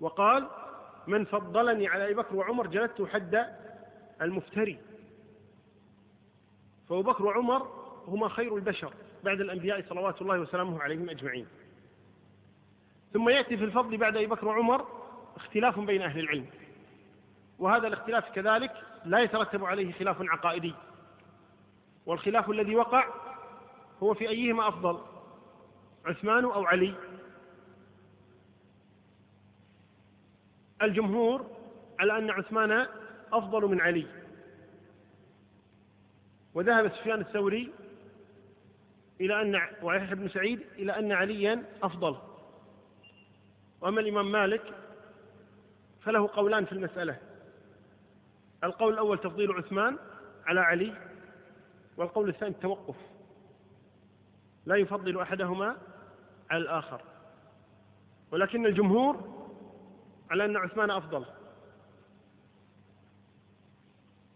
وقال من فضلني على أبي بكر وعمر جلدته حد المفتري. فأبو بكر وعمر هما خير البشر بعد الأنبياء صلوات الله وسلامه عليهم أجمعين. ثم يأتي في الفضل بعد أبي بكر وعمر اختلاف بين أهل العلم. وهذا الاختلاف كذلك لا يترتب عليه خلاف عقائدي. والخلاف الذي وقع هو في أيهما أفضل عثمان أو علي؟ الجمهور على أن عثمان أفضل من علي. وذهب سفيان الثوري إلى أن ويحيى بن سعيد إلى أن عليا أفضل. وأما الإمام مالك فله قولان في المسألة. القول الأول تفضيل عثمان على علي والقول الثاني التوقف. لا يفضل أحدهما على الآخر. ولكن الجمهور على أن عثمان أفضل.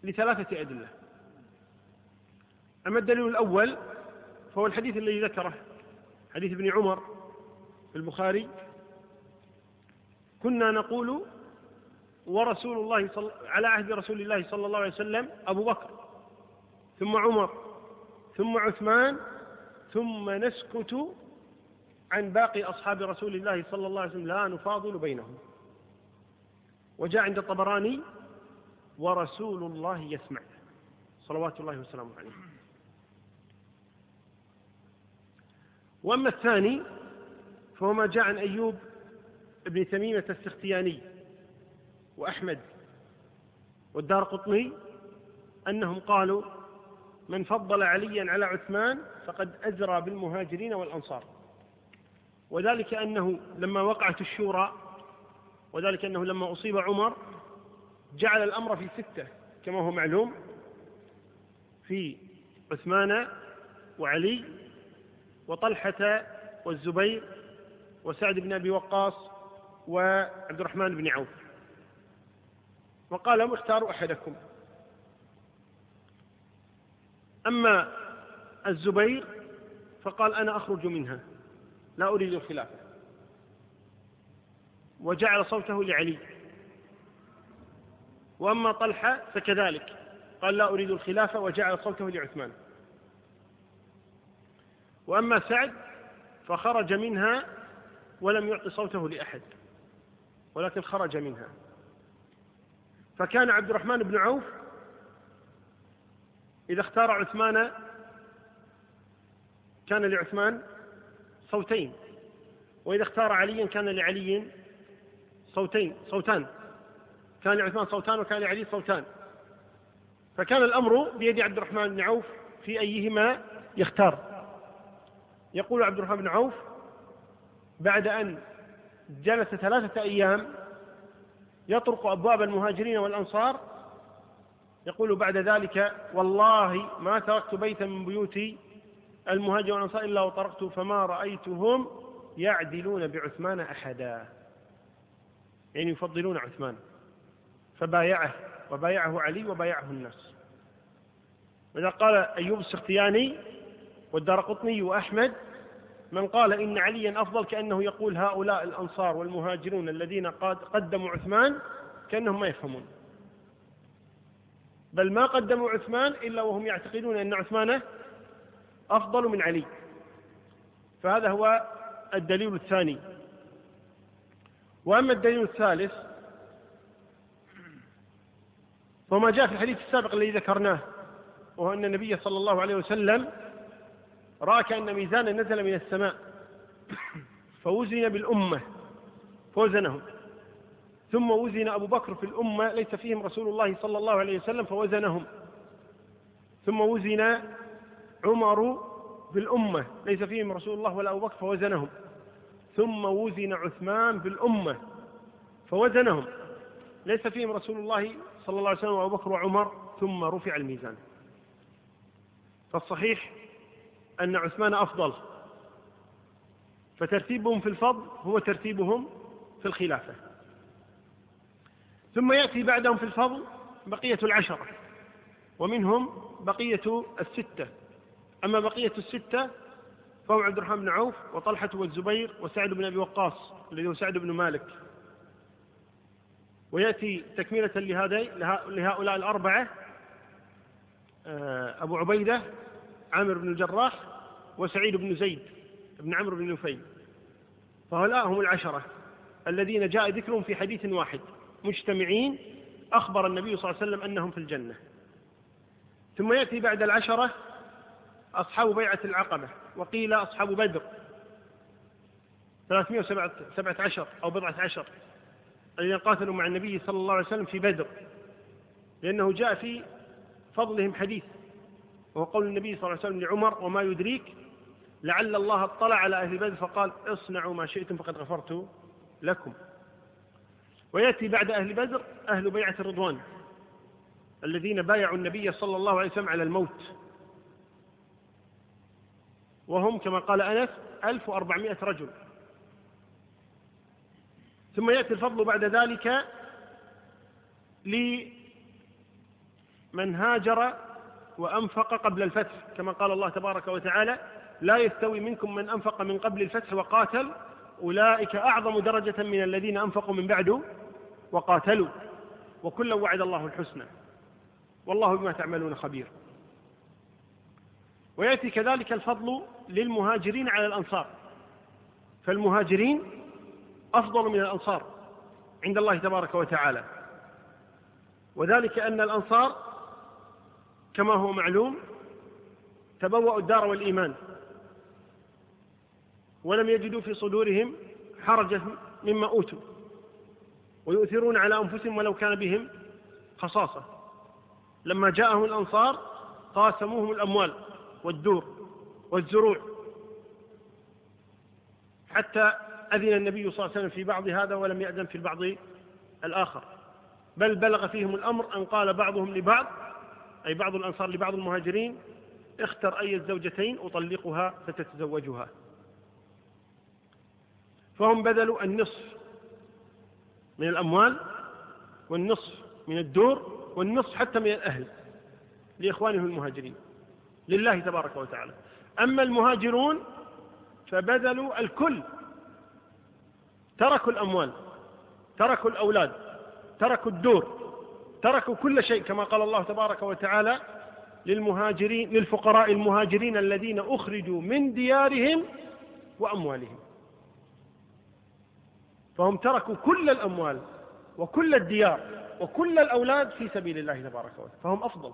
لثلاثة أدلة. أما الدليل الأول فهو الحديث الذي ذكره حديث ابن عمر في البخاري. كنا نقول ورسول الله صل... على عهد رسول الله صلى الله عليه وسلم أبو بكر ثم عمر ثم عثمان ثم نسكت عن باقي أصحاب رسول الله صلى الله عليه وسلم. لا نفاضل بينهم. وجاء عند الطبراني ورسول الله يسمع. صلوات الله وسلامه عليه. وأما الثاني فهو ما جاء عن أيوب بن تميمة السختياني وأحمد والدار قطني أنهم قالوا من فضل عليا على عثمان فقد أزرى بالمهاجرين والأنصار. وذلك أنه لما وقعت الشورى وذلك أنه لما أصيب عمر جعل الأمر في ستة كما هو معلوم في عثمان وعلي وطلحة والزبير وسعد بن أبي وقاص وعبد الرحمن بن عوف. وقال لهم اختاروا أحدكم. أما الزبير فقال أنا أخرج منها لا أريد الخلافة. وجعل صوته لعلي. وأما طلحة فكذلك. قال لا أريد الخلافة وجعل صوته لعثمان. وأما سعد فخرج منها ولم يعط صوته لأحد ولكن خرج منها. فكان عبد الرحمن بن عوف إذا اختار عثمان كان لعثمان صوتين وإذا اختار عليا كان لعلي صوتين صوتان. كان لعثمان صوتان وكان لعلي صوتان. فكان الأمر بيد عبد الرحمن بن عوف في أيهما يختار. يقول عبد الرحمن بن عوف بعد أن جلس ثلاثة أيام يطرق أبواب المهاجرين والأنصار. يقول بعد ذلك والله ما تركت بيتا من بيوت المهاجر والأنصار إلا وطرقت فما رأيتهم يعدلون بعثمان أحدا. يعني يفضلون عثمان فبايعه وبايعه علي وبايعه الناس. وإذا قال أيوب السختياني والدار قطني وأحمد من قال إن عليا أفضل كأنه يقول هؤلاء الأنصار والمهاجرون الذين قدموا عثمان كأنهم ما يفهمون. بل ما قدموا عثمان إلا وهم يعتقدون أن عثمان أفضل من علي. فهذا هو الدليل الثاني. وأما الدليل الثالث وما جاء في الحديث السابق الذي ذكرناه وهو أن النبي صلى الله عليه وسلم رأى كأن ميزانا نزل من السماء فوزن بالأمة فوزنهم. ثم وزن أبو بكر في الأمة ليس فيهم رسول الله صلى الله عليه وسلم فوزنهم. ثم وزن عمر في الأمة ليس فيهم رسول الله ولا أبو بكر فوزنهم. ثم وزن عثمان بالأمة فوزنهم. ليس فيهم رسول الله صلى الله عليه وسلم وأبو بكر وعمر ثم رفع الميزان. فالصحيح أن عثمان أفضل. فترتيبهم في الفضل هو ترتيبهم في الخلافة. ثم يأتي بعدهم في الفضل بقية العشرة ومنهم بقية الستة. أما بقية الستة فهو عبد الرحمن بن عوف وطلحة والزبير وسعد بن أبي وقاص الذي هو سعد بن مالك. ويأتي تكملة لهؤلاء الأربعة آه، أبو عبيدة عامر بن الجراح وسعيد بن زيد بن عمرو بن نفيل. فهؤلاء هم العشرة الذين جاء ذكرهم في حديث واحد. مجتمعين أخبر النبي صلى الله عليه وسلم أنهم في الجنة. ثم يأتي بعد العشرة أصحاب بيعة العقبة. وقيل أصحاب بدر. 317 أو بضعة عشر. الذين قاتلوا مع النبي صلى الله عليه وسلم في بدر. لأنه جاء في فضلهم حديث. وهو قول النبي صلى الله عليه وسلم لعمر وما يدريك لعل الله اطلع على أهل بدر فقال اصنعوا ما شئتم فقد غفرت لكم. ويأتي بعد أهل بدر أهل بيعة الرضوان. الذين بايعوا النبي صلى الله عليه وسلم على الموت. وهم كما قال أنس 1400 رجل. ثم يأتي الفضل بعد ذلك لمن هاجر وأنفق قبل الفتح. كما قال الله تبارك وتعالى لا يستوي منكم من أنفق من قبل الفتح وقاتل أولئك أعظم درجة من الذين أنفقوا من بعد وقاتلوا. وكلا وعد الله الحسنى. والله بما تعملون خبير. ويأتي كذلك الفضل للمهاجرين على الأنصار. فالمهاجرين أفضل من الأنصار عند الله تبارك وتعالى. وذلك أن الأنصار كما هو معلوم تبوأوا الدار والإيمان ولم يجدوا في صدورهم حرجا مما أوتوا ويؤثرون على أنفسهم ولو كان بهم خصاصة. لما جاءهم الأنصار قاسموهم الأموال والدور والزروع. حتى أذن النبي صلى الله عليه وسلم في بعض هذا ولم يأذن في البعض الآخر. بل بلغ فيهم الأمر أن قال بعضهم لبعض أي بعض الأنصار لبعض المهاجرين اختر أي الزوجتين أطلقها فتتزوجها. فهم بذلوا النصف من الأموال والنصف من الدور والنصف حتى من الأهل لإخوانهم المهاجرين. لله تبارك وتعالى. أما المهاجرون فبذلوا الكل. تركوا الأموال تركوا الأولاد تركوا الدور تركوا كل شيء كما قال الله تبارك وتعالى للمهاجرين للفقراء المهاجرين الذين أخرجوا من ديارهم وأموالهم. فهم تركوا كل الأموال وكل الديار وكل الأولاد في سبيل الله تبارك وتعالى. فهم أفضل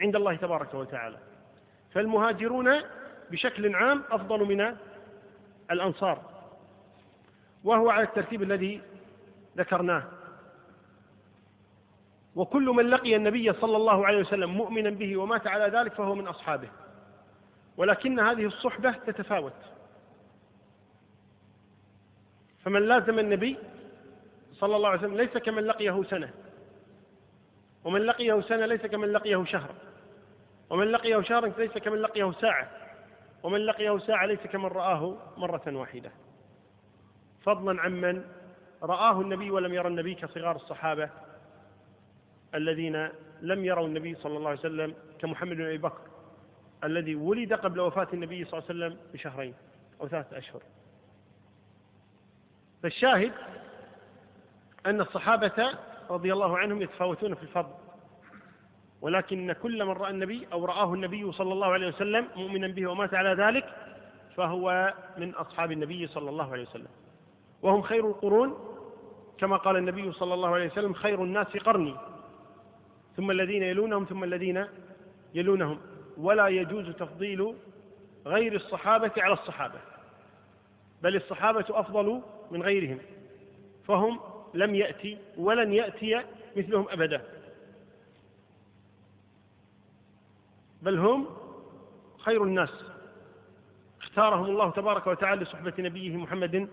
عند الله تبارك وتعالى. فالمهاجرون بشكل عام أفضل من الأنصار وهو على الترتيب الذي ذكرناه. وكل من لقي النبي صلى الله عليه وسلم مؤمنا به ومات على ذلك فهو من أصحابه. ولكن هذه الصحبة تتفاوت. فمن لازم النبي صلى الله عليه وسلم ليس كمن لقيه سنة ومن لقيه سنة ليس كمن لقيه شهر. ومن لقيه شهرا ليس كمن لقيه ساعة. ومن لقيه ساعة ليس كمن رآه مرة واحدة. فضلا عمن رآه النبي ولم يرى النبي كصغار الصحابة الذين لم يروا النبي صلى الله عليه وسلم كمحمد بن أبي بكر الذي ولد قبل وفاة النبي صلى الله عليه وسلم بشهرين أو ثلاثة أشهر. فالشاهد أن الصحابة رضي الله عنهم يتفاوتون في الفضل. ولكن كل من رأى النبي أو رآه النبي صلى الله عليه وسلم مؤمنا به ومات على ذلك فهو من أصحاب النبي صلى الله عليه وسلم. وهم خير القرون كما قال النبي صلى الله عليه وسلم خير الناس قرني. ثم الذين يلونهم ثم الذين يلونهم. ولا يجوز تفضيل غير الصحابة على الصحابة. بل الصحابة أفضل من غيرهم. فهم لم يأتي ولن يأتي مثلهم أبدا. بل هم خير الناس. اختارهم الله تبارك وتعالى لصحبة نبيه محمد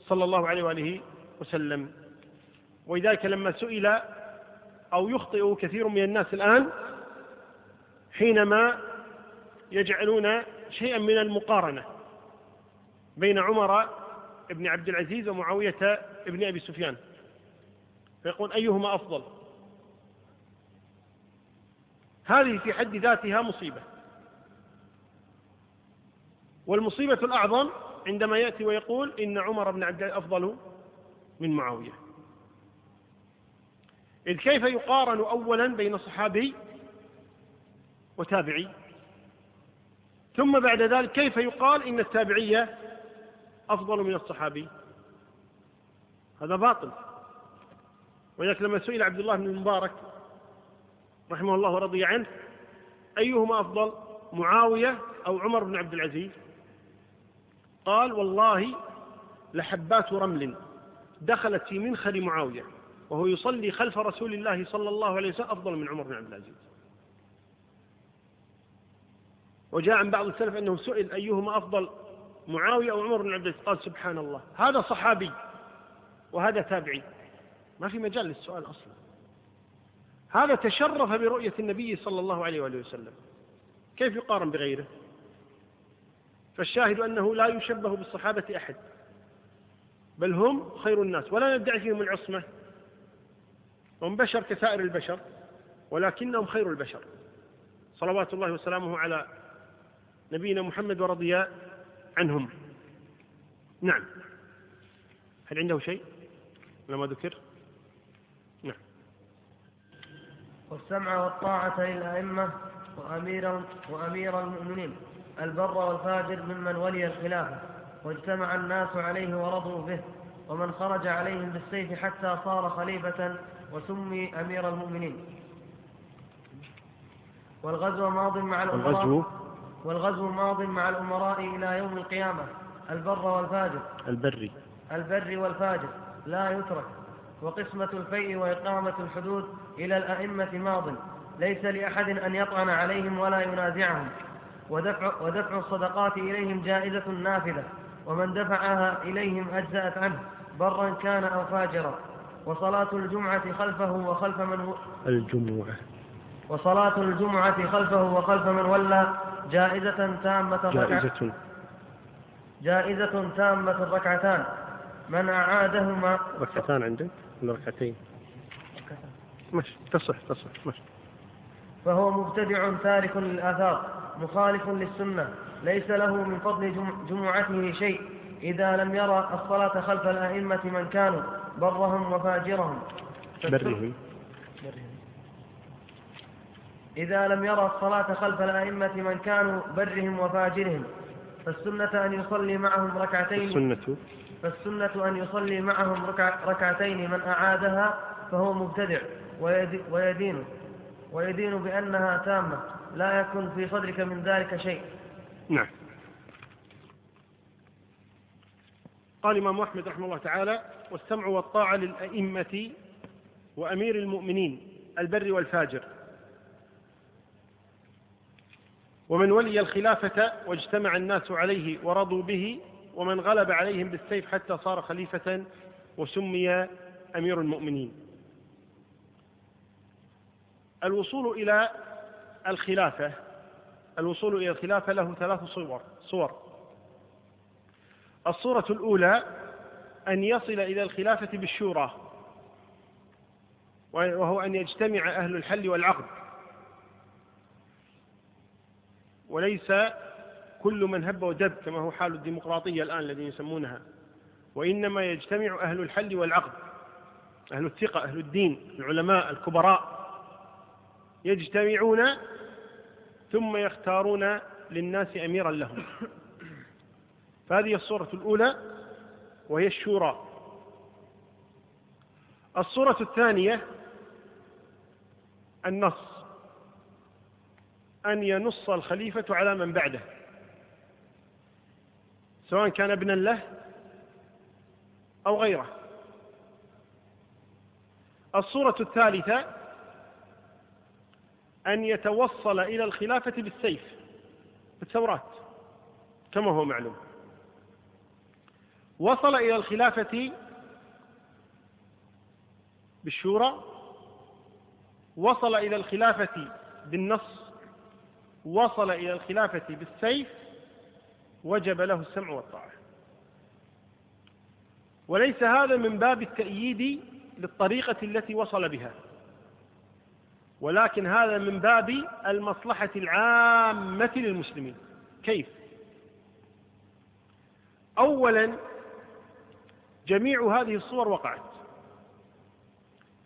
صلى الله عليه وآله وسلم. ولذلك لما سئل أو يخطئ كثير من الناس الآن حينما يجعلون شيئا من المقارنة بين عمر بن عبد العزيز ومعاوية بن أبي سفيان فيقول أيهما أفضل؟ هذه في حد ذاتها مصيبة. والمصيبة الأعظم عندما يأتي ويقول إن عمر بن عبد أفضل من معاوية. إذ كيف يقارن أولا بين صحابي وتابعي؟ ثم بعد ذلك كيف يقال إن التابعية أفضل من الصحابي؟ هذا باطل. ولذلك لما سئل عبد الله بن المبارك رحمه الله ورضي عنه أيهما أفضل معاوية أو عمر بن عبد العزيز؟ قال والله لحبات رمل دخلت في منخر معاوية وهو يصلي خلف رسول الله صلى الله عليه وسلم أفضل من عمر بن عبد العزيز. وجاء عن بعض السلف أنه سئل أيهما أفضل معاوية أو عمر بن عبد العزيز؟ قال سبحان الله. هذا صحابي وهذا تابعي. ما في مجال للسؤال أصلا. هذا تشرف برؤية النبي صلى الله عليه وآله وسلم. كيف يقارن بغيره؟ فالشاهد أنه لا يشبه بالصحابة أحد بل هم خير الناس ولا ندعي فيهم العصمة. هم بشر كسائر البشر ولكنهم خير البشر. صلوات الله وسلامه على نبينا محمد ورضي عنهم. نعم. هل عنده شيء؟ لما ذكر نعم والسمع والطاعة للأئمة وأمير وأمير المؤمنين البر والفاجر ممن ولي الخلافة واجتمع الناس عليه ورضوا به ومن خرج عليهم بالسيف حتى صار خليفة وسمي أمير المؤمنين. والغزو ماض مع الأمراء الغزو والغزو ماض مع الأمراء إلى يوم القيامة البر والفاجر. البري. البر والفاجر لا يترك. وقسمة الفيء وإقامة الحدود إلى الأئمة ماض ليس لأحد أن يطعن عليهم ولا ينازعهم. ودفع, ودفع الصدقات إليهم جائزة نافذة ومن دفعها إليهم أجزأت عنه برا كان أو فاجرا. وصلاة الجمعة خلفه وخلف من و... الجمعة. وصلاة الجمعة خلفه وخلف من ولى جائزة تامة جائزة. جائزة تامة الركعتان. من أعادهما. ركعتان عندك؟ ولا ركعتين مش تصح تصح مش فهو مبتدع تارك للآثار مخالف للسنة ليس له من فضل جم- جمعته شيء إذا لم يرى الصلاة خلف الأئمة من كانوا برهم وفاجرهم. برهم. إذا لم يرى الصلاة خلف الأئمة من كانوا برهم وفاجرهم. فالسنة أن يصلي معهم ركعتين. السنة فالسنة أن يصلي معهم ركع ركعتين من أعادها فهو مبتدع ويد- ويدين. ويدين بأنها تامة. لا يكن في صدرك من ذلك شيء. نعم. قال الإمام أحمد رحمه الله تعالى والسمع والطاعة للأئمة وأمير المؤمنين البر والفاجر. ومن ولي الخلافة واجتمع الناس عليه ورضوا به ومن غلب عليهم بالسيف حتى صار خليفة وسمي أمير المؤمنين. الوصول إلى الخلافة الوصول إلى الخلافة له ثلاث صور صور. الصورة الأولى أن يصل إلى الخلافة بالشورى وهو أن يجتمع أهل الحل والعقد. وليس كل من هب ودب كما هو حال الديمقراطية الآن الذين يسمونها. وإنما يجتمع أهل الحل والعقد أهل الثقة أهل الدين العلماء الكبراء. يجتمعون ثم يختارون للناس أميرا لهم. فهذه الصورة الأولى وهي الشورى. الصورة الثانية النص أن ينص الخليفة على من بعده. سواء كان ابنا له أو غيره. الصورة الثالثة أن يتوصل إلى الخلافة بالسيف بالثورات كما هو معلوم. وصل إلى الخلافة بالشورى وصل إلى الخلافة بالنص وصل إلى الخلافة بالسيف وجب له السمع والطاعة. وليس هذا من باب التأييد للطريقة التي وصل بها ولكن هذا من باب المصلحة العامة للمسلمين. كيف؟ أولا جميع هذه الصور وقعت.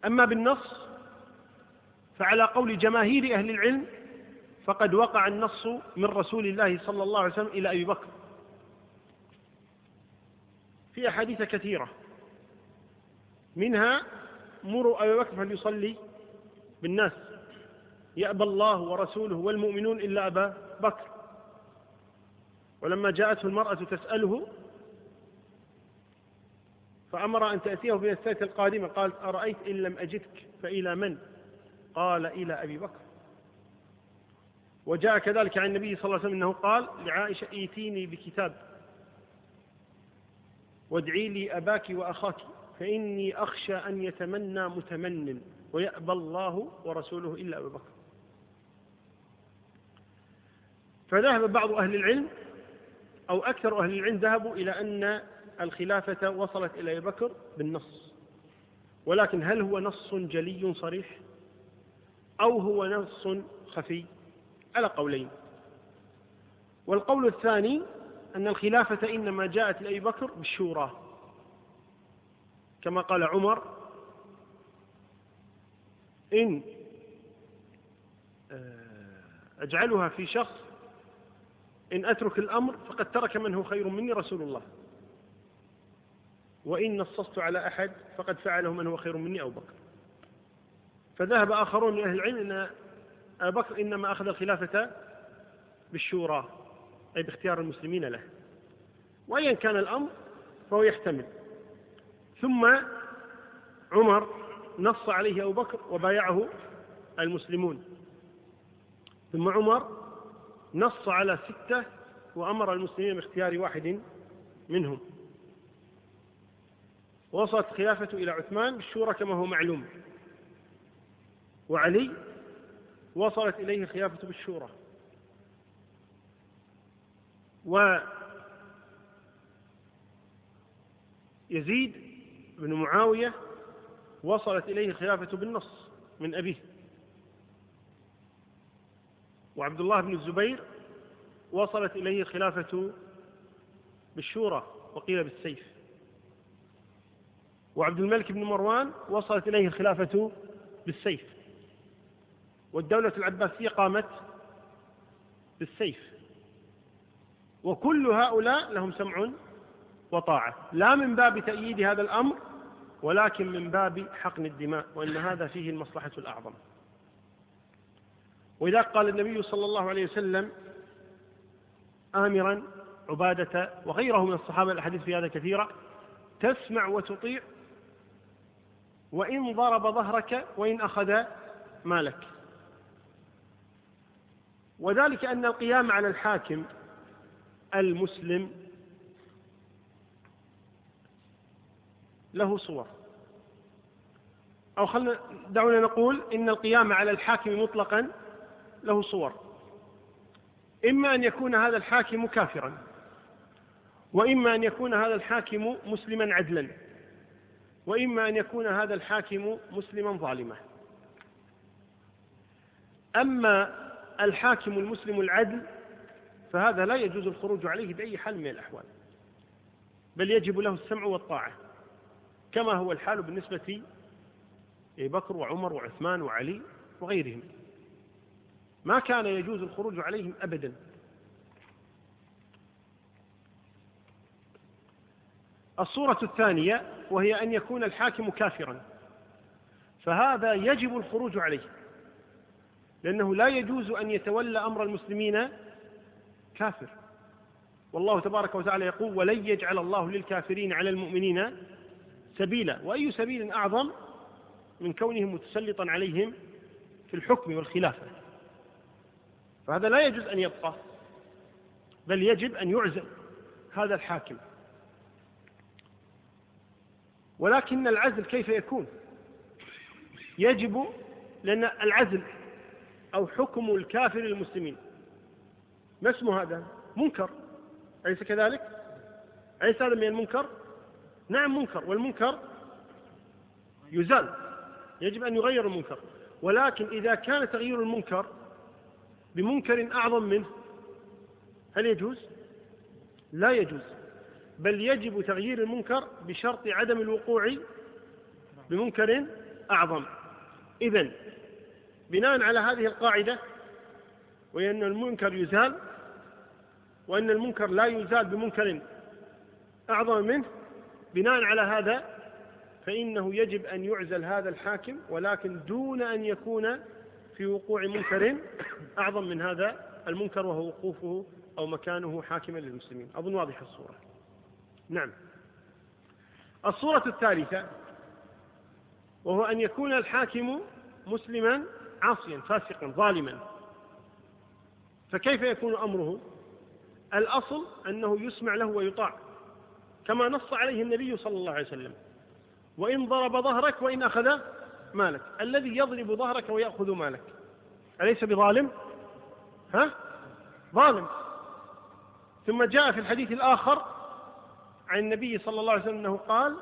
أما بالنص فعلى قول جماهير أهل العلم فقد وقع النص من رسول الله صلى الله عليه وسلم إلى أبي بكر. في أحاديث كثيرة. منها مروا أبي بكر فليصلي بالناس. يأبى الله ورسوله والمؤمنون إلا أبا بكر. ولما جاءته المرأة تسأله فأمر أن تأتيه في السنة القادمة. قالت أرأيت إن لم أجدك فإلى من؟ قال إلى أبي بكر. وجاء كذلك عن النبي صلى الله عليه وسلم أنه قال لعائشة ايتيني بكتاب وادعي لي أباك وأخاك فإني أخشى أن يتمنى متمن ويأبى الله ورسوله إلا أبا بكر. فذهب بعض أهل العلم أو أكثر أهل العلم ذهبوا إلى أن الخلافة وصلت إلى أبي بكر بالنص. ولكن هل هو نص جلي صريح أو هو نص خفي؟ على قولين. والقول الثاني أن الخلافة إنما جاءت لأبي بكر بالشورى. كما قال عمر إن آه، أجعلها في شخص إن أترك الأمر فقد ترك من هو خير مني رسول الله. وإن نصصت على أحد فقد فعله من هو خير مني أبو بكر. فذهب آخرون من أهل العلم أن أبا بكر إنما أخذ الخلافة بالشورى أي باختيار المسلمين له. وأيا كان الأمر فهو يحتمل. ثم عمر نص عليه أبو بكر وبايعه المسلمون. ثم عمر نص على ستة وأمر المسلمين باختيار واحد منهم. وصلت الخلافة إلى عثمان بالشورى كما هو معلوم. وعلي وصلت إليه الخلافة بالشورى. ويزيد بن معاوية وصلت إليه الخلافة بالنص من أبيه. وعبد الله بن الزبير وصلت إليه الخلافة بالشورى وقيل بالسيف. وعبد الملك بن مروان وصلت إليه الخلافة بالسيف. والدولة العباسية قامت بالسيف. وكل هؤلاء لهم سمع وطاعة. لا من باب تأييد هذا الأمر ولكن من باب حقن الدماء وأن هذا فيه المصلحة الأعظم. وإذا قال النبي صلى الله عليه وسلم آمرا عبادة وغيره من الصحابة الأحاديث في هذا كثيرة تسمع وتطيع وإن ضرب ظهرك وإن أخذ مالك. وذلك أن القيام على الحاكم المسلم له صور. أو خلنا دعونا نقول إن القيام على الحاكم مطلقا له صور. إما أن يكون هذا الحاكم كافرا وإما أن يكون هذا الحاكم مسلما عدلا وإما أن يكون هذا الحاكم مسلما ظالما. أما الحاكم المسلم العدل فهذا لا يجوز الخروج عليه بأي حال من الأحوال. بل يجب له السمع والطاعة كما هو الحال بالنسبة لأبي بكر وعمر وعثمان وعلي وغيرهم. ما كان يجوز الخروج عليهم أبدا. الصورة الثانية وهي أن يكون الحاكم كافرا فهذا يجب الخروج عليه. لأنه لا يجوز أن يتولى أمر المسلمين كافر. والله تبارك وتعالى يقول ولن يجعل الله للكافرين على المؤمنين سبيلا. وأي سبيل أعظم من كونه متسلطا عليهم في الحكم والخلافة. فهذا لا يجوز أن يبقى بل يجب أن يعزل هذا الحاكم. ولكن العزل كيف يكون؟ يجب لأن العزل أو حكم الكافر للمسلمين ما اسمه هذا؟ منكر. أليس كذلك؟ أليس هذا من المنكر؟ نعم منكر. والمنكر يزال. يجب أن يغير المنكر. ولكن إذا كان تغيير المنكر بمنكر أعظم منه هل يجوز؟ لا يجوز. بل يجب تغيير المنكر بشرط عدم الوقوع بمنكر أعظم. إذا بناء على هذه القاعدة وهي أن المنكر يزال وأن المنكر لا يزال بمنكر أعظم منه. بناء على هذا فإنه يجب أن يعزل هذا الحاكم ولكن دون أن يكون في وقوع منكر أعظم من هذا المنكر وهو وقوفه أو مكانه حاكما للمسلمين. أظن واضح الصورة. نعم. الصورة الثالثة وهو أن يكون الحاكم مسلما عاصيا فاسقا ظالما. فكيف يكون أمره؟ الأصل أنه يسمع له ويطاع كما نص عليه النبي صلى الله عليه وسلم. وإن ضرب ظهرك وإن أخذ مالك. الذي يضرب ظهرك ويأخذ مالك. أليس بظالم؟ ها؟ ظالم. ثم جاء في الحديث الآخر عن النبي صلى الله عليه وسلم أنه قال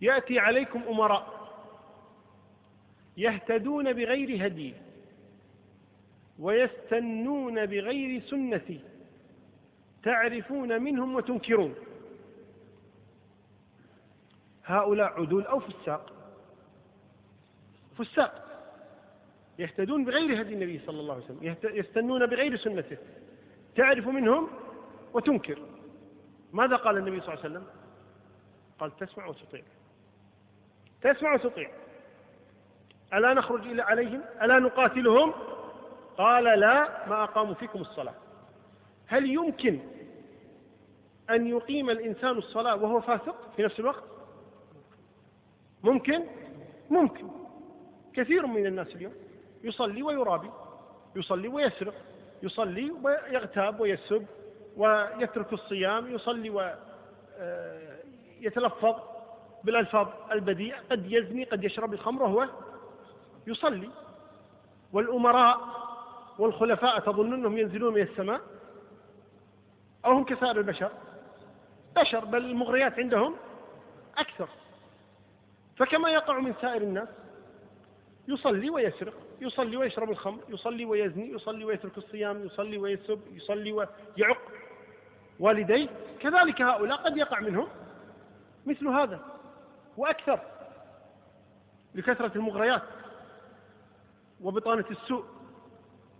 يأتي عليكم أمراء. يهتدون بغير هدي ويستنون بغير سنتي تعرفون منهم وتنكرون. هؤلاء عدول أو فساق. فساق. يهتدون بغير هدي النبي صلى الله عليه وسلم. يستنون بغير سنته. تعرف منهم وتنكر. ماذا قال النبي صلى الله عليه وسلم؟ قال تسمع وتطيع. تسمع وتطيع. ألا نخرج إلى عليهم؟ ألا نقاتلهم؟ قال لا ما أقاموا فيكم الصلاة. هل يمكن أن يقيم الإنسان الصلاة وهو فاسق في نفس الوقت؟ ممكن؟ ممكن. كثير من الناس اليوم يصلي ويرابي يصلي ويسرق يصلي ويغتاب ويسب ويترك الصيام يصلي ويتلفظ آه، بالألفاظ البذيئة قد يزني قد يشرب الخمر وهو يصلي والأمراء والخلفاء تظنون أنهم ينزلون من السماء؟ أو هم كسائر البشر؟ بشر بل المغريات عندهم أكثر. فكما يقع من سائر الناس يصلي ويسرق يصلي ويشرب الخمر يصلي ويزني يصلي ويترك الصيام يصلي ويسب يصلي ويعق. والديه كذلك هؤلاء قد يقع منهم مثل هذا وأكثر لكثرة المغريات. وبطانة السوء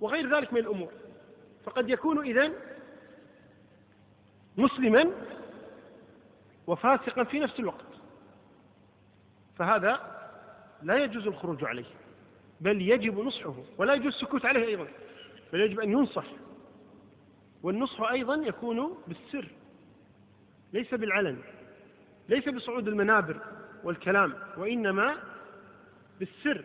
وغير ذلك من الأمور. فقد يكون إذن مسلما وفاسقا في نفس الوقت. فهذا لا يجوز الخروج عليه بل يجب نصحه ولا يجوز السكوت عليه أيضا بل يجب أن ينصح. والنصح أيضا يكون بالسر ليس بالعلن ليس بصعود المنابر والكلام وإنما بالسر.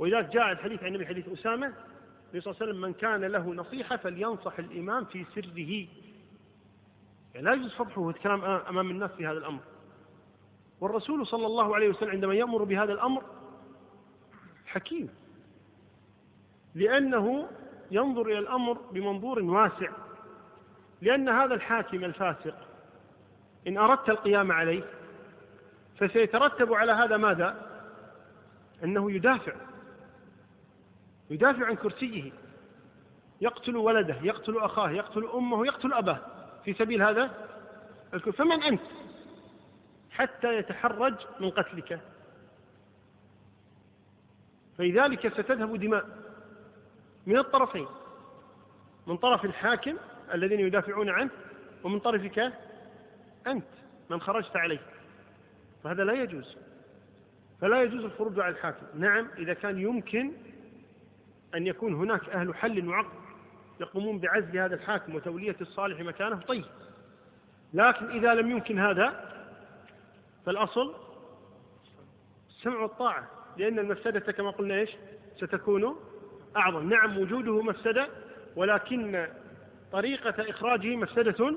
ولذلك جاء الحديث عن النبي حديث أسامة النبي صلى الله عليه وسلم من كان له نصيحة فلينصح الإمام في سره. يعني لا يجوز فضحه الكلام أمام الناس في هذا الأمر. والرسول صلى الله عليه وسلم عندما يأمر بهذا الأمر حكيم. لأنه ينظر إلى الأمر بمنظور واسع. لأن هذا الحاكم الفاسق إن أردت القيام عليه فسيترتب على هذا ماذا؟ أنه يدافع. يدافع عن كرسيه. يقتل ولده يقتل أخاه يقتل أمه يقتل أباه. في سبيل هذا فمن أنت؟ حتى يتحرج من قتلك. فلذلك ستذهب دماء من الطرفين. من طرف الحاكم الذين يدافعون عنه ومن طرفك أنت من خرجت عليه. فهذا لا يجوز. فلا يجوز الخروج على الحاكم. نعم إذا كان يمكن أن يكون هناك أهل حل وعقد يقومون بعزل هذا الحاكم وتولية الصالح مكانه؟ طيب. لكن إذا لم يمكن هذا فالأصل السمع والطاعة لأن المفسدة كما قلنا إيش؟ ستكون أعظم. نعم وجوده مفسدة ولكن طريقة إخراجه مفسدة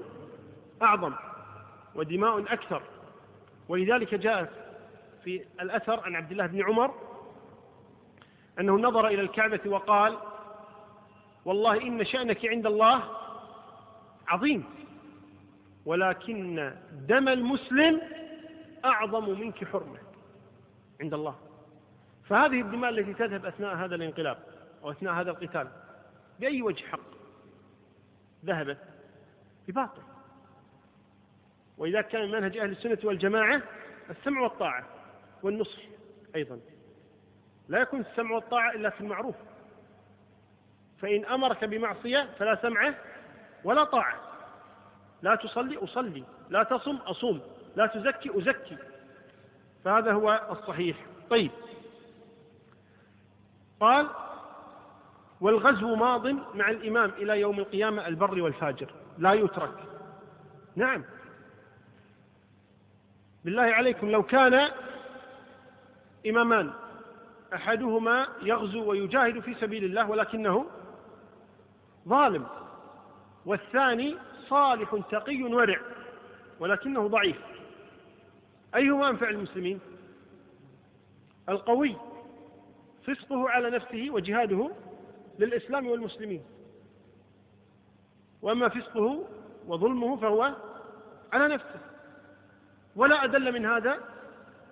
أعظم ودماء أكثر. ولذلك جاء في الأثر عن عبد الله بن عمر أنه نظر إلى الكعبة وقال والله إن شأنك عند الله عظيم ولكن دم المسلم أعظم منك حرمة عند الله. فهذه الدماء التي تذهب أثناء هذا الانقلاب أو أثناء هذا القتال بأي وجه حق؟ ذهبت بباطل. وإذا كان منهج أهل السنة والجماعة السمع والطاعة والنصح أيضا. لا يكون السمع والطاعة إلا في المعروف. فإن أمرك بمعصية فلا سمعه ولا طاعة. لا تصلي أصلي لا تصم أصوم لا تزكي أزكي. فهذا هو الصحيح. طيب. قال والغزو ماض مع الإمام إلى يوم القيامة البر والفاجر. لا يترك. نعم. بالله عليكم لو كان إمامان أحدهما يغزو ويجاهد في سبيل الله ولكنه ظالم. والثاني صالح تقي ورع ولكنه ضعيف. أيهما أنفع المسلمين؟ القوي فسقه على نفسه وجهاده للإسلام والمسلمين. وأما فسقه وظلمه فهو على نفسه. ولا أدل من هذا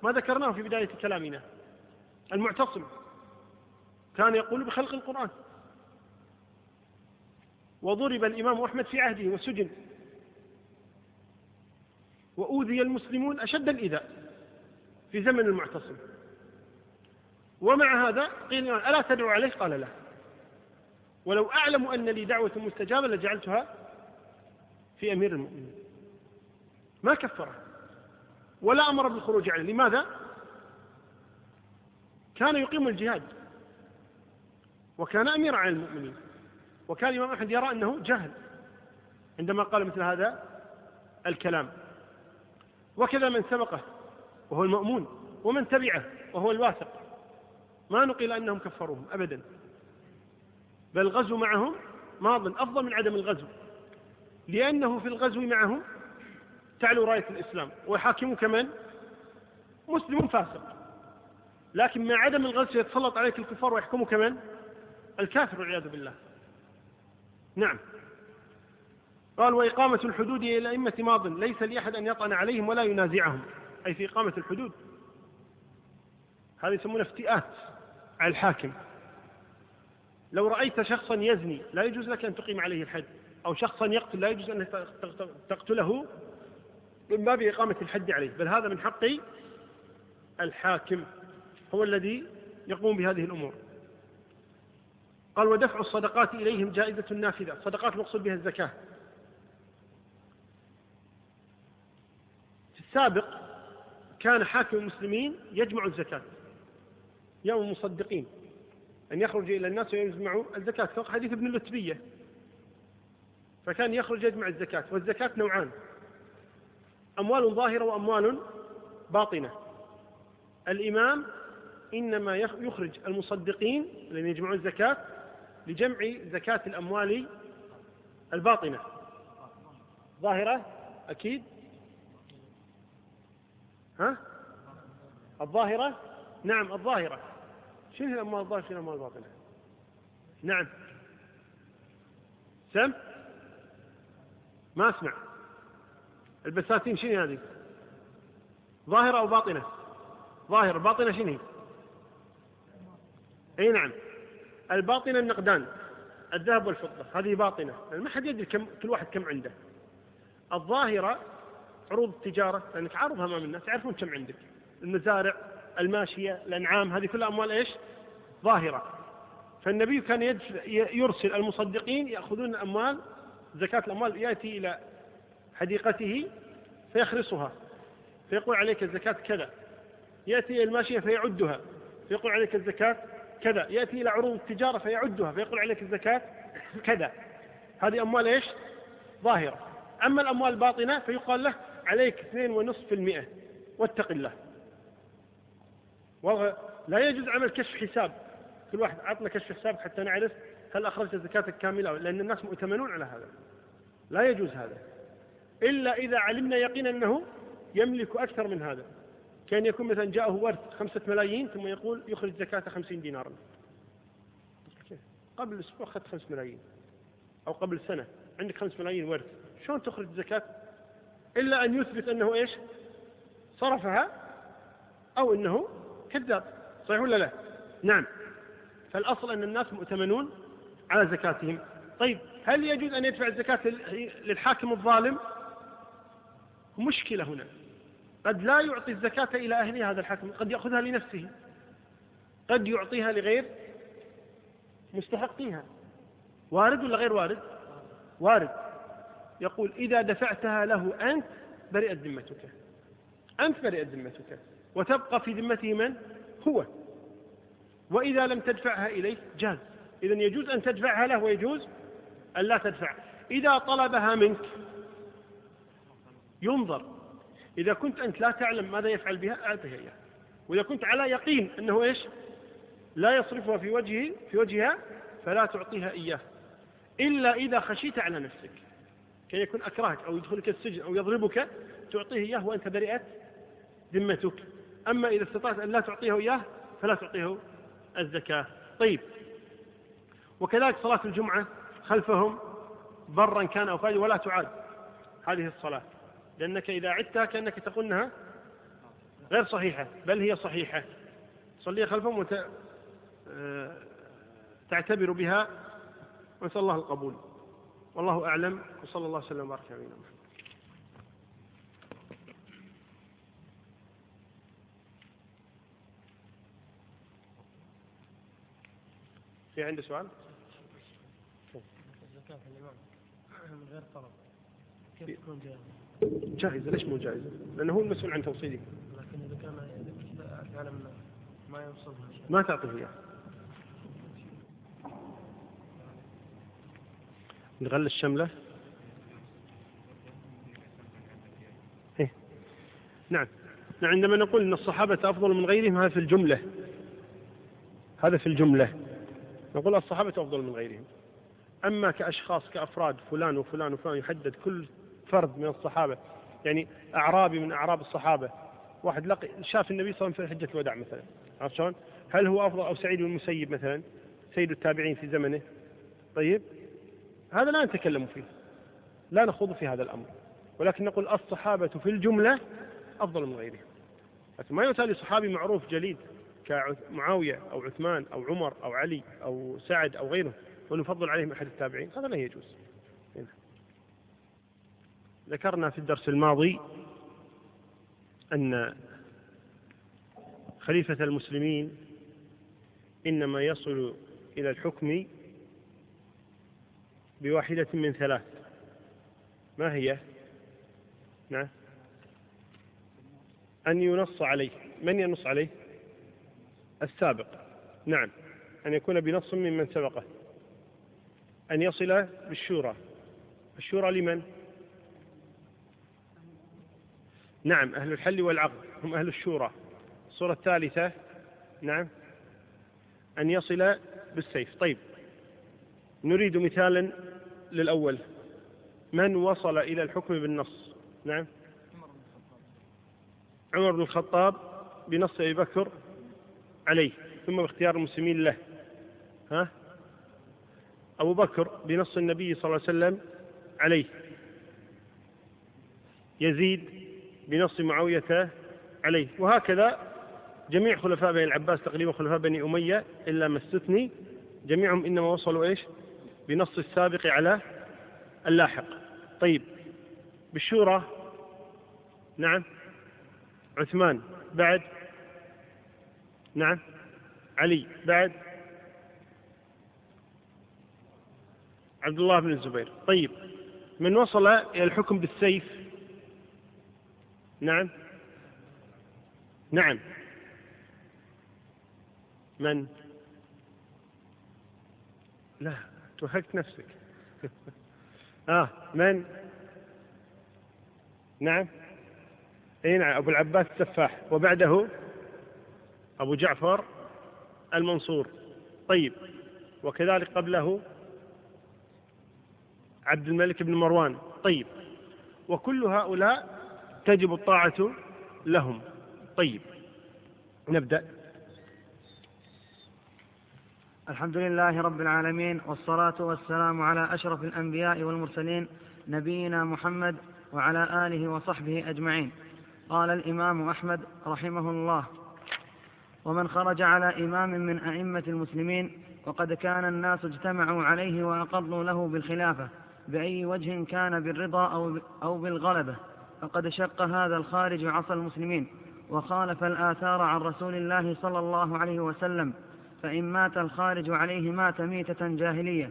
ما ذكرناه في بداية كلامنا. المعتصم. كان يقول بخلق القرآن. وضرب الإمام أحمد في عهده وسجن. وأوذي المسلمون أشد الإيذاء في زمن المعتصم. ومع هذا قيل ألا تدعو عليه؟ قال لا. ولو أعلم أن لي دعوة مستجابة لجعلتها في أمير المؤمنين. ما كفره. ولا أمر بالخروج عليه. لماذا؟ كان يقيم الجهاد وكان أميرا على المؤمنين وكان الإمام أحمد يرى أنه جهل عندما قال مثل هذا الكلام. وكذا من سبقه وهو المأمون ومن تبعه وهو الواثق. ما نقل أنهم كفروهم أبدا. بل الغزو معهم ماض أفضل من عدم الغزو. لأنه في الغزو معهم تعلو راية الإسلام ويحاكموا كمان مسلم فاسق. لكن مع عدم الغزو يتسلط عليك الكفار ويحكموا كمان الكافر والعياذ بالله. نعم. قال وإقامة الحدود إلى الأئمة ماض. ليس لأحد أن يطعن عليهم ولا ينازعهم. أي في إقامة الحدود. هذا يسمونه افتئات على الحاكم. لو رأيت شخصا يزني لا يجوز لك أن تقيم عليه الحد. أو شخصا يقتل لا يجوز أن تقتله من باب إقامة الحد عليه. بل هذا من حق الحاكم. هو الذي يقوم بهذه الأمور. قال ودفع الصدقات إليهم جائزة نافذة. الصدقات المقصود بها الزكاة. في السابق كان حاكم المسلمين يجمع الزكاة يوم المصدقين أن يخرج إلى الناس ويجمعوا الزكاة فوق حديث ابن اللتبية. فكان يخرج يجمع الزكاة والزكاة نوعان أموال ظاهرة وأموال باطنة. الإمام إنما يخرج المصدقين الذين يجمعون الزكاة لجمع زكاة الأموال الباطنة. ظاهرة؟ أكيد. ها؟ الظاهرة؟ نعم الظاهرة. شنو الأموال الظاهرة؟ شنو الأموال الباطنة؟ نعم. سم؟ ما أسمع. البساتين شنو هذه؟ ظاهرة أو باطنة؟ ظاهرة. باطنة شنو أي نعم. الباطنة النقدان الذهب والفضة هذه باطنة. ما حد يدري كم كل واحد كم عنده. الظاهرة عروض التجارة لأنك عارضها أمام الناس يعرفون كم عندك. المزارع الماشية الأنعام هذه كلها أموال إيش؟ ظاهرة. فالنبي كان يرسل المصدقين يأخذون الأموال زكاة الأموال يأتي إلى حديقته فيخرصها. فيقول عليك الزكاة كذا. يأتي إلى الماشية فيعدها. فيقول عليك الزكاة كذا يأتي إلى عروض التجارة فيعدها فيقول عليك الزكاة كذا. هذه أموال إيش؟ ظاهرة. أما الأموال الباطنة فيقال له عليك اثنين ونصف في المئة. واتق الله. لا يجوز عمل كشف حساب. كل واحد عطنا كشف حساب حتى نعرف هل أخرجت زكاتك كاملة لأن الناس مؤتمنون على هذا. لا يجوز هذا. إلا إذا علمنا يقينا أنه يملك أكثر من هذا. كان يكون مثلا جاءه ورث خمسة ملايين ثم يقول يخرج زكاة خمسين دينارا. قبل أسبوع أخذت خمس ملايين أو قبل سنة. عندك خمس ملايين ورث. شلون تخرج زكاة؟ إلا أن يثبت أنه إيش؟ صرفها أو أنه كذاب. صحيح ولا لا؟ نعم. فالأصل أن الناس مؤتمنون على زكاتهم. طيب هل يجوز أن يدفع الزكاة للحاكم الظالم؟ مشكلة هنا. قد لا يعطي الزكاة إلى أهلها هذا الحاكم قد يأخذها لنفسه. قد يعطيها لغير مستحقيها. وارد ولا غير وارد؟ وارد. يقول إذا دفعتها له أنت برئت ذمتك. أنت برئت ذمتك. وتبقى في ذمته من؟ هو. وإذا لم تدفعها إليه؟ جاز. إذا يجوز أن تدفعها له ويجوز أن لا تدفع. إذا طلبها منك ينظر. إذا كنت أنت لا تعلم ماذا يفعل بها أعطها إياه. وإذا كنت على يقين أنه إيش؟ لا يصرفها في وجهه في وجهها فلا تعطيها إياه. إلا إذا خشيت على نفسك. كي يكون أكرهك أو يدخلك السجن أو يضربك تعطيه إياه وأنت برئت ذمتك. أما إذا استطعت أن لا تعطيه إياه فلا تعطيه الزكاة. طيب. وكذلك صلاة الجمعة خلفهم برا كان أو فاجر ولا تعاد. هذه الصلاة. لأنك إذا عدتها كأنك تقول أنها غير صحيحة بل هي صحيحة. صلي خلفهم وت... آه، تعتبر بها ونسأل الله القبول. والله أعلم. وصلى الله وسلم وبارك على نبينا محمد. في عنده سؤال؟ الزكاة الإمام. من غير طلب. كيف تكون جائزة؟ جائزة ليش مو جائزة؟ لأنه هو المسؤول عن توصيله لكن إذا كان ما يوصلها. ما تعطيه إياه نغل الشملة. إيه؟ نعم. نعم عندما نقول أن الصحابة أفضل من غيرهم هذا في الجملة. هذا في الجملة. نقول الصحابة أفضل من غيرهم. أما كأشخاص كأفراد فلان وفلان وفلان يحدد كل فرد من الصحابة يعني أعرابي من أعراب الصحابة. واحد لقي شاف النبي صلى الله عليه وسلم في حجة الوداع مثلا عرفت شلون؟ هل هو أفضل أو سعيد بن المسيب مثلا؟ سيد التابعين في زمنه. طيب؟ هذا لا نتكلم فيه لا نخوض في هذا الأمر. ولكن نقول الصحابة في الجملة أفضل من غيرهم. لكن ما يسالي صحابي معروف جليد كمعاوية أو عثمان أو عمر أو علي أو سعد أو غيره ونفضل عليهم أحد التابعين هذا لا يجوز. ذكرنا في الدرس الماضي أن خليفة المسلمين إنما يصل إلى الحكم بواحدة من ثلاث. ما هي؟ نعم. أن ينص عليه. من ينص عليه؟ السابق. نعم. أن يكون بنص ممن سبقه. أن يصل بالشورى. الشورى لمن؟ نعم أهل الحل والعقد هم أهل الشورى. الصورة الثالثة نعم أن يصل بالسيف. طيب نريد مثالا للأول. من وصل إلى الحكم بالنص؟ نعم. عمر بن الخطاب بنص أبي بكر عليه ثم باختيار المسلمين له. ها؟ أبو بكر بنص النبي صلى الله عليه وسلم عليه. يزيد بنص معاوية عليه. وهكذا جميع خلفاء بني العباس تقريبا خلفاء بني أمية إلا ما استثني جميعهم إنما وصلوا إيش؟ بنص السابق على اللاحق. طيب بالشورى نعم. عثمان بعد؟ نعم. علي بعد؟ عبد الله بن الزبير. طيب من وصل إلى الحكم بالسيف نعم. نعم. من؟ لا توهقت نفسك. آه من؟ نعم. إي نعم أبو العباس السفاح. وبعده؟ أبو جعفر المنصور. طيب وكذلك قبله؟ عبد الملك بن مروان. طيب وكل هؤلاء تجب الطاعة لهم. طيب نبدأ. الحمد لله رب العالمين والصلاة والسلام على أشرف الأنبياء والمرسلين نبينا محمد وعلى آله وصحبه أجمعين. قال الإمام أحمد رحمه الله ومن خرج على إمام من أئمة المسلمين وقد كان الناس اجتمعوا عليه وأقضوا له بالخلافة بأي وجه كان بالرضا أو أو بالغلبة. فقد شق هذا الخارج عصى المسلمين وخالف الآثار عن رسول الله صلى الله عليه وسلم فإن مات الخارج عليه مات ميتة جاهلية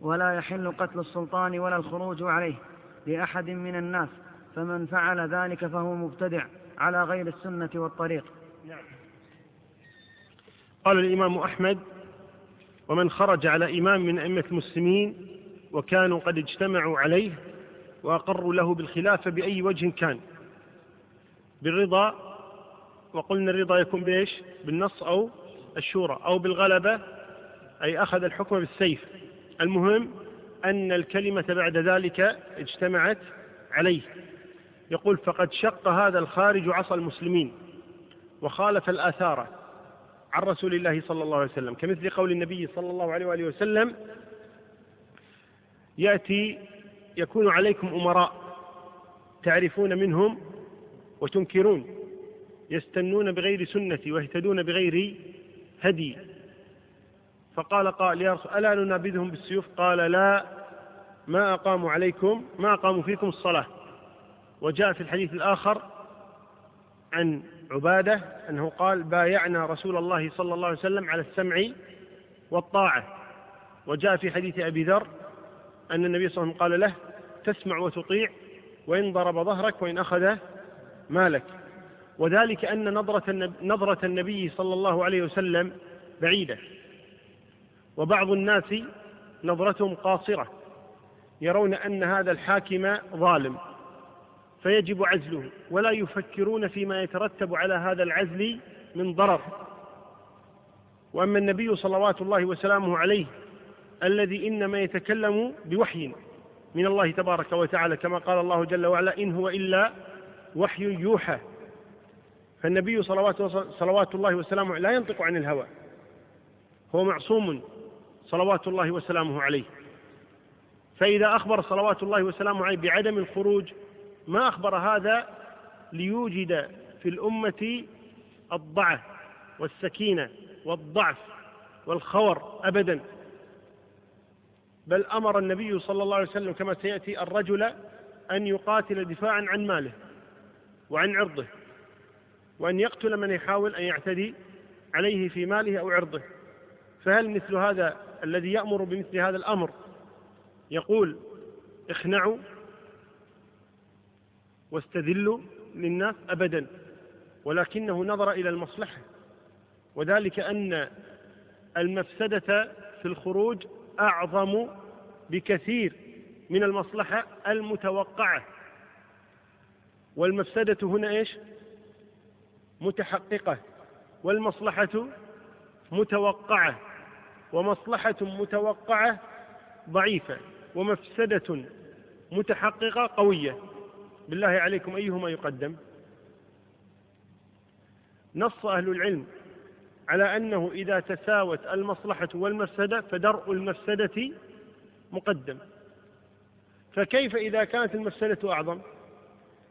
ولا يحل قتل السلطان ولا الخروج عليه لأحد من الناس فمن فعل ذلك فهو مبتدع على غير السنة والطريق نعم. قال الإمام أحمد ومن خرج على إمام من أئمة المسلمين وكانوا قد اجتمعوا عليه وأقروا له بالخلافة بأي وجه كان. بالرضا وقلنا الرضا يكون بإيش؟ بالنص أو الشورى أو بالغلبة أي أخذ الحكم بالسيف. المهم أن الكلمة بعد ذلك اجتمعت عليه. يقول فقد شق هذا الخارج عصى المسلمين وخالف الآثار عن رسول الله صلى الله عليه وسلم. كمثل قول النبي صلى الله عليه وآله وسلم يأتي يكون عليكم أمراء تعرفون منهم وتنكرون يستنون بغير سنتي ويهتدون بغير هدي. فقال قال يا رسول ألا ننابذهم بالسيوف؟ قال لا ما أقاموا عليكم ما أقاموا فيكم الصلاة. وجاء في الحديث الآخر عن عبادة أنه قال بايعنا رسول الله صلى الله عليه وسلم على السمع والطاعة. وجاء في حديث أبي ذر أن النبي صلى الله عليه وسلم قال له تسمع وتطيع وإن ضرب ظهرك وإن أخذ مالك. وذلك أن نظرة نظرة النبي صلى الله عليه وسلم بعيدة. وبعض الناس نظرتهم قاصرة يرون أن هذا الحاكم ظالم فيجب عزله. ولا يفكرون فيما يترتب على هذا العزل من ضرر. وأما النبي صلوات الله وسلامه عليه الذي إنما يتكلم بوحي من الله تبارك وتعالى كما قال الله جل وعلا إن هو إلا وحي يوحى. فالنبي صلوات صلوات الله وسلامه لا ينطق عن الهوى هو معصوم صلوات الله وسلامه عليه. فإذا أخبر صلوات الله وسلامه عليه بعدم الخروج ما أخبر هذا ليوجد في الأمة الضعف والسكينة والضعف والخور أبدا. بل أمر النبي صلى الله عليه وسلم كما سيأتي الرجل أن يقاتل دفاعا عن ماله وعن عرضه وأن يقتل من يحاول أن يعتدي عليه في ماله أو عرضه. فهل مثل هذا الذي يأمر بمثل هذا الأمر يقول اخنعوا واستذلوا للناس أبدا ولكنه نظر إلى المصلحة وذلك أن المفسدة في الخروج أعظم بكثير من المصلحة المتوقعة. والمفسدة هنا إيش؟ متحققة. والمصلحة متوقعة. ومصلحة متوقعة ضعيفة. ومفسدة متحققة قوية. بالله عليكم أيهما يقدم؟ نص أهل العلم على أنه إذا تساوت المصلحة والمفسدة فدرء المفسدة مقدم. فكيف إذا كانت المفسدة أعظم؟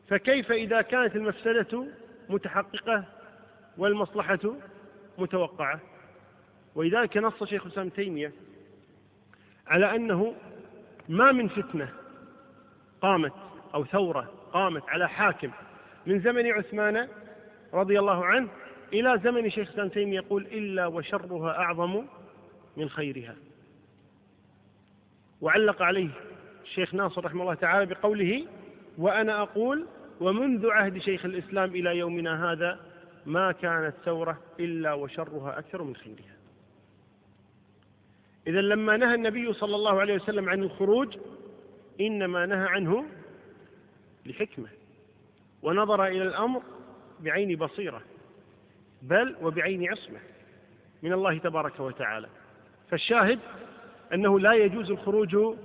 فكيف إذا كانت المفسدة متحققة والمصلحة متوقعة؟ ولذلك نص شيخ الإسلام تيمية على أنه ما من فتنة قامت أو ثورة قامت على حاكم من زمن عثمان رضي الله عنه إلى زمن شيخ الإسلام تيمية يقول إلا وشرها أعظم من خيرها. وعلق عليه الشيخ ناصر رحمه الله تعالى بقوله وأنا أقول ومنذ عهد شيخ الإسلام إلى يومنا هذا ما كانت ثورة إلا وشرها أكثر من خيرها. إذا لما نهى النبي صلى الله عليه وسلم عن الخروج إنما نهى عنه لحكمة ونظر إلى الأمر بعين بصيرة. بل وبعين عصمة من الله تبارك وتعالى. فالشاهد أنه لا يجوز الخروج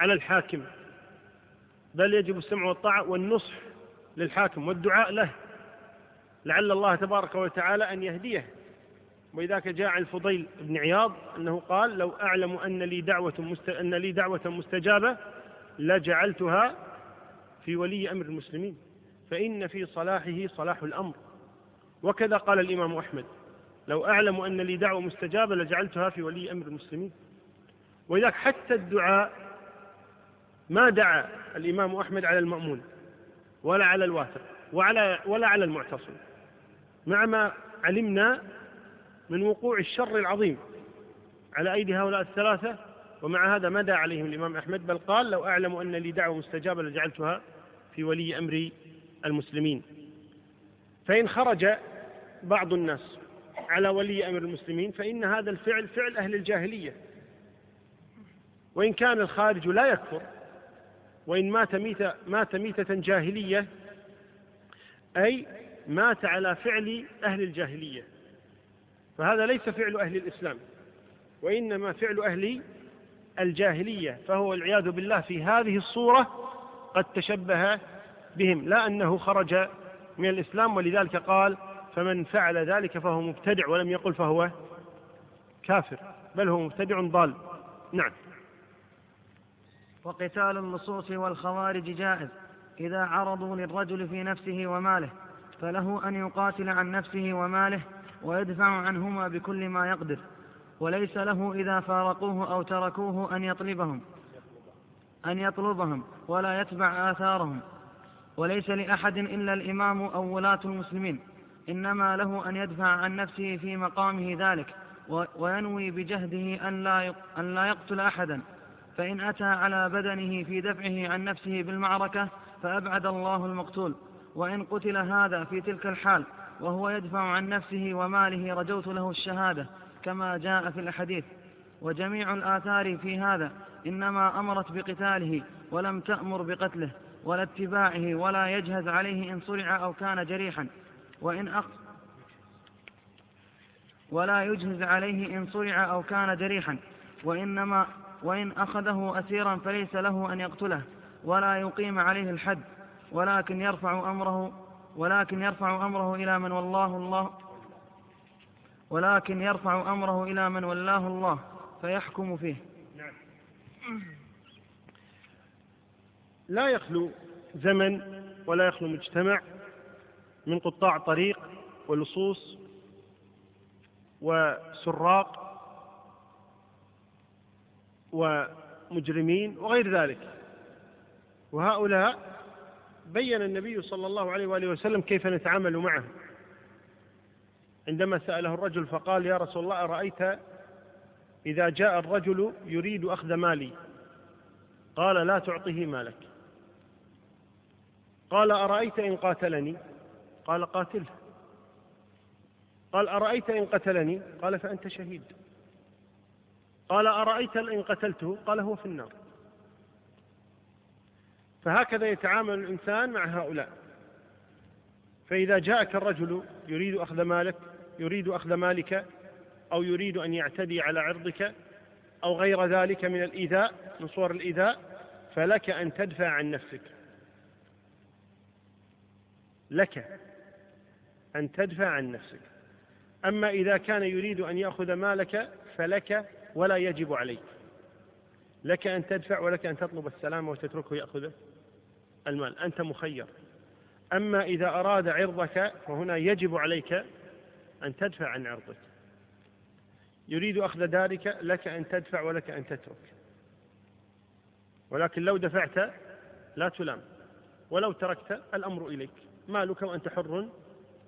على الحاكم بل يجب السمع والطاعة والنصح للحاكم والدعاء له. لعل الله تبارك وتعالى أن يهديه. ولذلك جاء عن الفضيل بن عياض أنه قال لو أعلم أن لي دعوة مست... أن لي دعوة مستجابة لجعلتها في ولي أمر المسلمين فإن في صلاحه صلاح الأمر. وكذا قال الإمام أحمد. لو أعلم أن لي دعوة مستجابة لجعلتها في ولي أمر المسلمين. ولذلك حتى الدعاء ما دعا الإمام أحمد على المأمون ولا على الواثق وعلى ولا على المعتصم. مع ما علمنا من وقوع الشر العظيم على أيدي هؤلاء الثلاثة ومع هذا ما دعا عليهم الإمام أحمد. بل قال لو أعلم أن لي دعوة مستجابة لجعلتها في ولي أمر المسلمين. فإن خرج بعض الناس على ولي أمر المسلمين فإن هذا الفعل فعل أهل الجاهلية. وإن كان الخارج لا يكفر وإن مات ميتة, مات ميتة جاهلية أي مات على فعل أهل الجاهلية. فهذا ليس فعل أهل الإسلام وإنما فعل أهل الجاهلية. فهو والعياذ بالله في هذه الصورة قد تشبه بهم لا أنه خرج من الإسلام ولذلك قال فمن فعل ذلك فهو مبتدع ولم يقل فهو كافر بل هو مبتدع ضال. نعم. وقتال اللصوص والخوارج جائز إذا عرضوا للرجل في نفسه وماله فله أن يقاتل عن نفسه وماله ويدفع عنهما بكل ما يقدر. وليس له إذا فارقوه أو تركوه أن يطلبهم أن يطلبهم ولا يتبع آثارهم. وليس لأحد إلا الإمام أو ولاة المسلمين. إنما له أن يدفع عن نفسه في مقامه ذلك وينوي بجهده أن لا أن لا يقتل أحدا. فإن أتى على بدنه في دفعه عن نفسه بالمعركة فأبعد الله المقتول. وإن قتل هذا في تلك الحال وهو يدفع عن نفسه وماله رجوت له الشهادة كما جاء في الحديث. وجميع الآثار في هذا إنما أمرت بقتاله ولم تأمر بقتله ولا اتباعه ولا يجهز عليه إن صرع أو كان جريحا. وإن أخ ولا يجهز عليه إن صرع أو كان جريحا وإنما وإن أخذه أسيرا فليس له أن يقتله ولا يقيم عليه الحد ولكن يرفع أمره ولكن يرفع أمره إلى من والله الله ولكن يرفع أمره إلى من ولاه الله فيحكم فيه. لا يخلو زمن ولا يخلو مجتمع من قطاع طريق ولصوص وسراق ومجرمين وغير ذلك. وهؤلاء بين النبي صلى الله عليه وآله وسلم كيف نتعامل معهم عندما سأله الرجل فقال يا رسول الله أرأيت إذا جاء الرجل يريد أخذ مالي؟ قال لا تعطه مالك. قال أرأيت إن قاتلني؟ قال قاتله. قال أرأيت إن قتلني؟ قال فأنت شهيد. قال أرأيت إن قتلته؟ قال هو في النار. فهكذا يتعامل الإنسان مع هؤلاء. فإذا جاءك الرجل يريد أخذ مالك يريد أخذ مالك أو يريد أن يعتدي على عرضك أو غير ذلك من الإيذاء من صور الإيذاء فلك أن تدفع عن نفسك. لك. أن تدفع عن نفسك. أما إذا كان يريد أن يأخذ مالك فلك ولا يجب عليك. لك أن تدفع ولك أن تطلب السلام وتتركه يأخذه المال. أنت مخير. أما إذا أراد عرضك فهنا يجب عليك أن تدفع عن عرضك. يريد أخذ دارك لك أن تدفع ولك أن تترك. ولكن لو دفعت لا تلام. ولو تركت الأمر إليك. مالك وأنت حر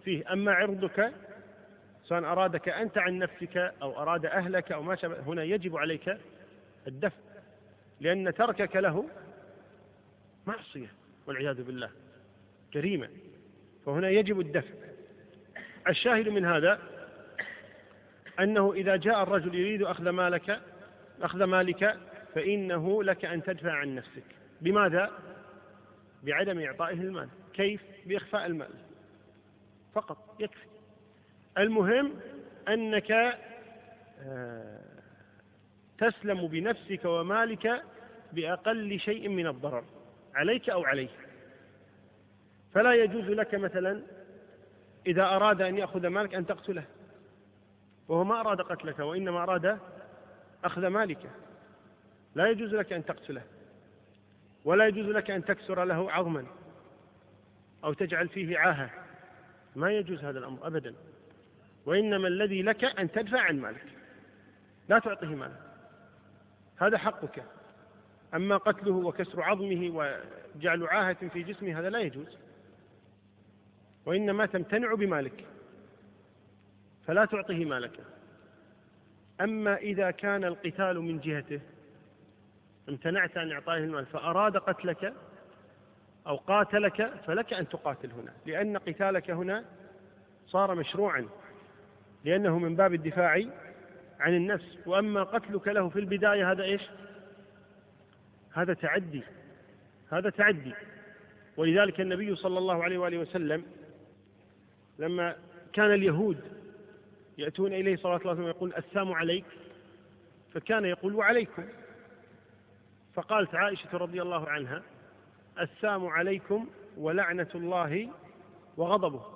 فيه أما عرضك سواء أرادك أنت عن نفسك أو أراد أهلك أو ما شابه هنا يجب عليك الدفع لأن تركك له معصية والعياذ بالله جريمة فهنا يجب الدفع الشاهد من هذا أنه إذا جاء الرجل يريد أخذ مالك أخذ مالك فإنه لك أن تدفع عن نفسك بماذا؟ بعدم إعطائه المال كيف؟ بإخفاء المال فقط يكفي. المهم أنك آه، تسلم بنفسك ومالك بأقل شيء من الضرر عليك أو عليه. فلا يجوز لك مثلا إذا أراد أن يأخذ مالك أن تقتله وهو ما أراد قتلك وإنما أراد أخذ مالك. لا يجوز لك أن تقتله ولا يجوز لك أن تكسر له عظما أو تجعل فيه عاهة. ما يجوز هذا الأمر أبدا. وإنما الذي لك أن تدفع عن مالك. لا تعطيه مالك. هذا حقك. أما قتله وكسر عظمه وجعل عاهة في جسمه هذا لا يجوز. وإنما تمتنع بمالك. فلا تعطيه مالك. أما إذا كان القتال من جهته امتنعت عن إعطائه المال فأراد قتلك أو قاتلك فلك أن تقاتل هنا لأن قتالك هنا صار مشروعا لأنه من باب الدفاع عن النفس. وأما قتلك له في البداية هذا إيش؟ هذا تعدي هذا تعدي. ولذلك النبي صلى الله عليه وآله وسلم لما كان اليهود يأتون إليه صلى الله عليه وسلم ويقول السام عليك فكان يقول وعليكم. فقالت عائشة رضي الله عنها السام عليكم ولعنة الله وغضبه.